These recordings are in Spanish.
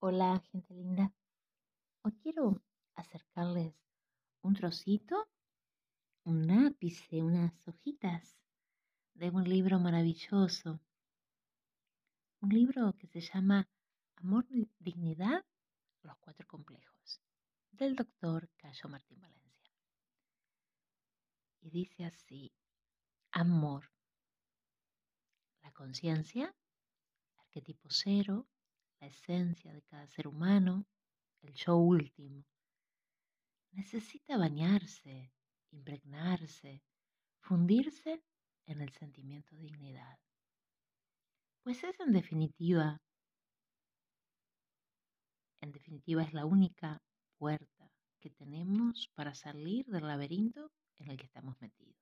Hola, gente linda. Hoy quiero acercarles un trocito, un ápice, unas hojitas de un libro maravilloso. Un libro que se llama Amor y Dignidad, los cuatro complejos, del doctor Cayo Martín Valencia. Y dice así, amor, la conciencia, arquetipo cero, la esencia de cada ser humano, el yo último. Necesita bañarse, impregnarse, fundirse en el sentimiento de dignidad. Pues es en definitiva, en definitiva es la única puerta que tenemos para salir del laberinto en el que estamos metidos.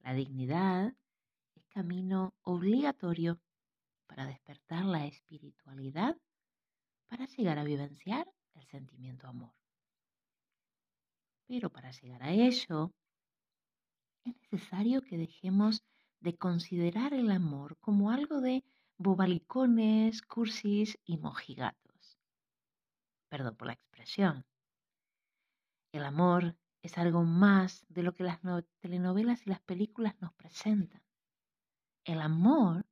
La dignidad es camino obligatorio para despertar la espiritualidad, para llegar a vivenciar el sentimiento amor. Pero para llegar a ello, es necesario que dejemos de considerar el amor como algo de bobalicones, cursis y mojigatos. Perdón por la expresión. El amor es algo más de lo que las telenovelas y las películas nos presentan. El amor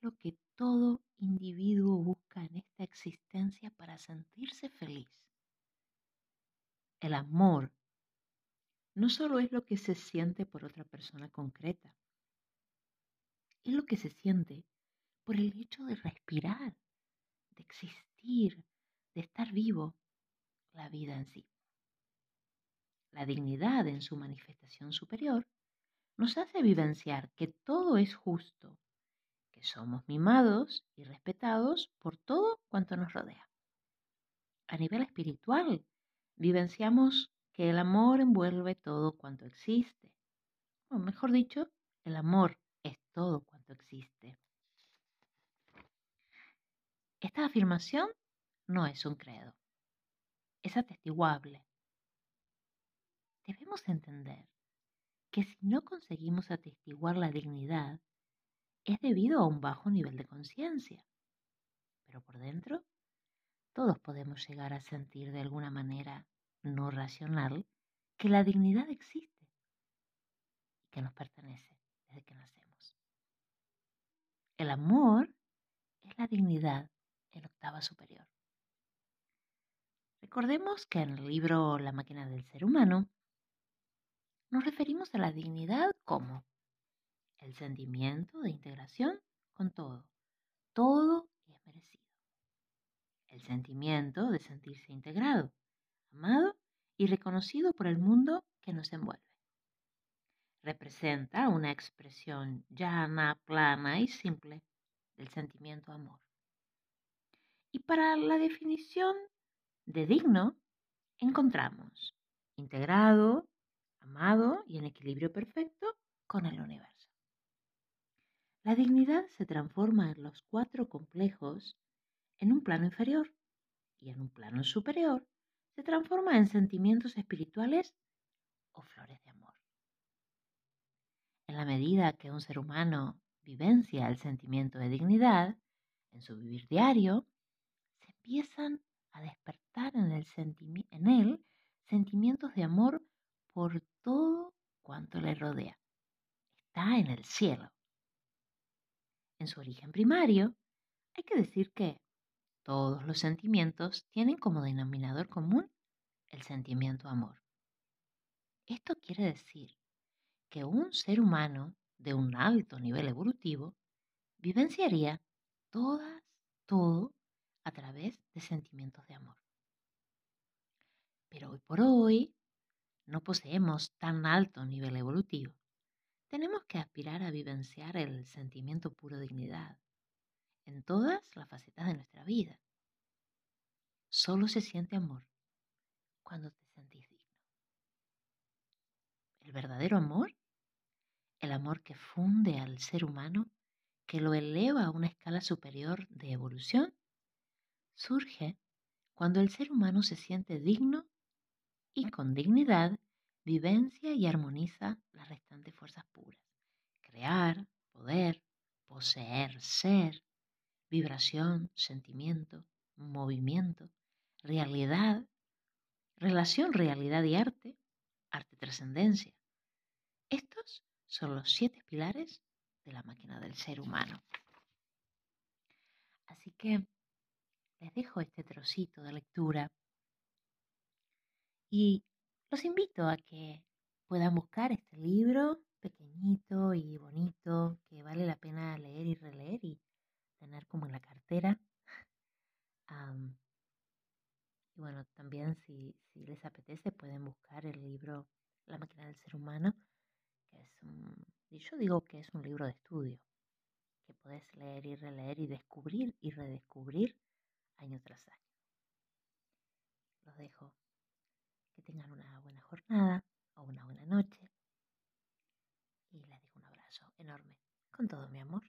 lo que todo individuo busca en esta existencia para sentirse feliz. El amor no solo es lo que se siente por otra persona concreta, es lo que se siente por el hecho de respirar, de existir, de estar vivo, la vida en sí. La dignidad en su manifestación superior nos hace vivenciar que todo es justo, somos mimados y respetados por todo cuanto nos rodea. A nivel espiritual, vivenciamos que el amor envuelve todo cuanto existe. O mejor dicho, el amor es todo cuanto existe. Esta afirmación no es un credo, es atestiguable. Debemos entender que si no conseguimos atestiguar la dignidad, es debido a un bajo nivel de conciencia. Pero por dentro, todos podemos llegar a sentir de alguna manera no racional que la dignidad existe y que nos pertenece desde que nacemos. El amor es la dignidad en octava superior. Recordemos que en el libro La máquina del ser humano nos referimos a la dignidad como el sentimiento de integración con todo. Todo es merecido. El sentimiento de sentirse integrado, amado y reconocido por el mundo que nos envuelve. Representa una expresión llana, plana y simple del sentimiento amor. Y para la definición de digno, encontramos integrado, amado y en equilibrio perfecto con el universo. La dignidad se transforma en los cuatro complejos en un plano inferior y en un plano superior se transforma en sentimientos espirituales o flores de amor. En la medida que un ser humano vivencia el sentimiento de dignidad en su vivir diario, se empiezan a despertar en, en él sentimientos de amor por todo cuanto le rodea. Está en el cielo en su origen primario, hay que decir que todos los sentimientos tienen como denominador común el sentimiento amor. Esto quiere decir que un ser humano de un alto nivel evolutivo vivenciaría todas, todo a través de sentimientos de amor. Pero hoy por hoy no poseemos tan alto nivel evolutivo tenemos que aspirar a vivenciar el sentimiento puro dignidad en todas las facetas de nuestra vida. Solo se siente amor cuando te sentís digno. El verdadero amor, el amor que funde al ser humano, que lo eleva a una escala superior de evolución, surge cuando el ser humano se siente digno y con dignidad vivencia y armoniza las restantes fuerzas puras. Crear, poder, poseer, ser, vibración, sentimiento, movimiento, realidad, relación, realidad y arte, arte trascendencia. Estos son los siete pilares de la máquina del ser humano. Así que les dejo este trocito de lectura y los invito a que puedan buscar este libro pequeñito y bonito que vale la pena leer y releer y tener como en la cartera. y bueno, también si, les apetece pueden buscar el libro La máquina del ser humano, que es un, yo digo que es un libro de estudio, que puedes leer y releer y descubrir y redescubrir año tras año. Los dejo. Que tengan una buena jornada o una buena noche. Y les digo un abrazo enorme con todo mi amor.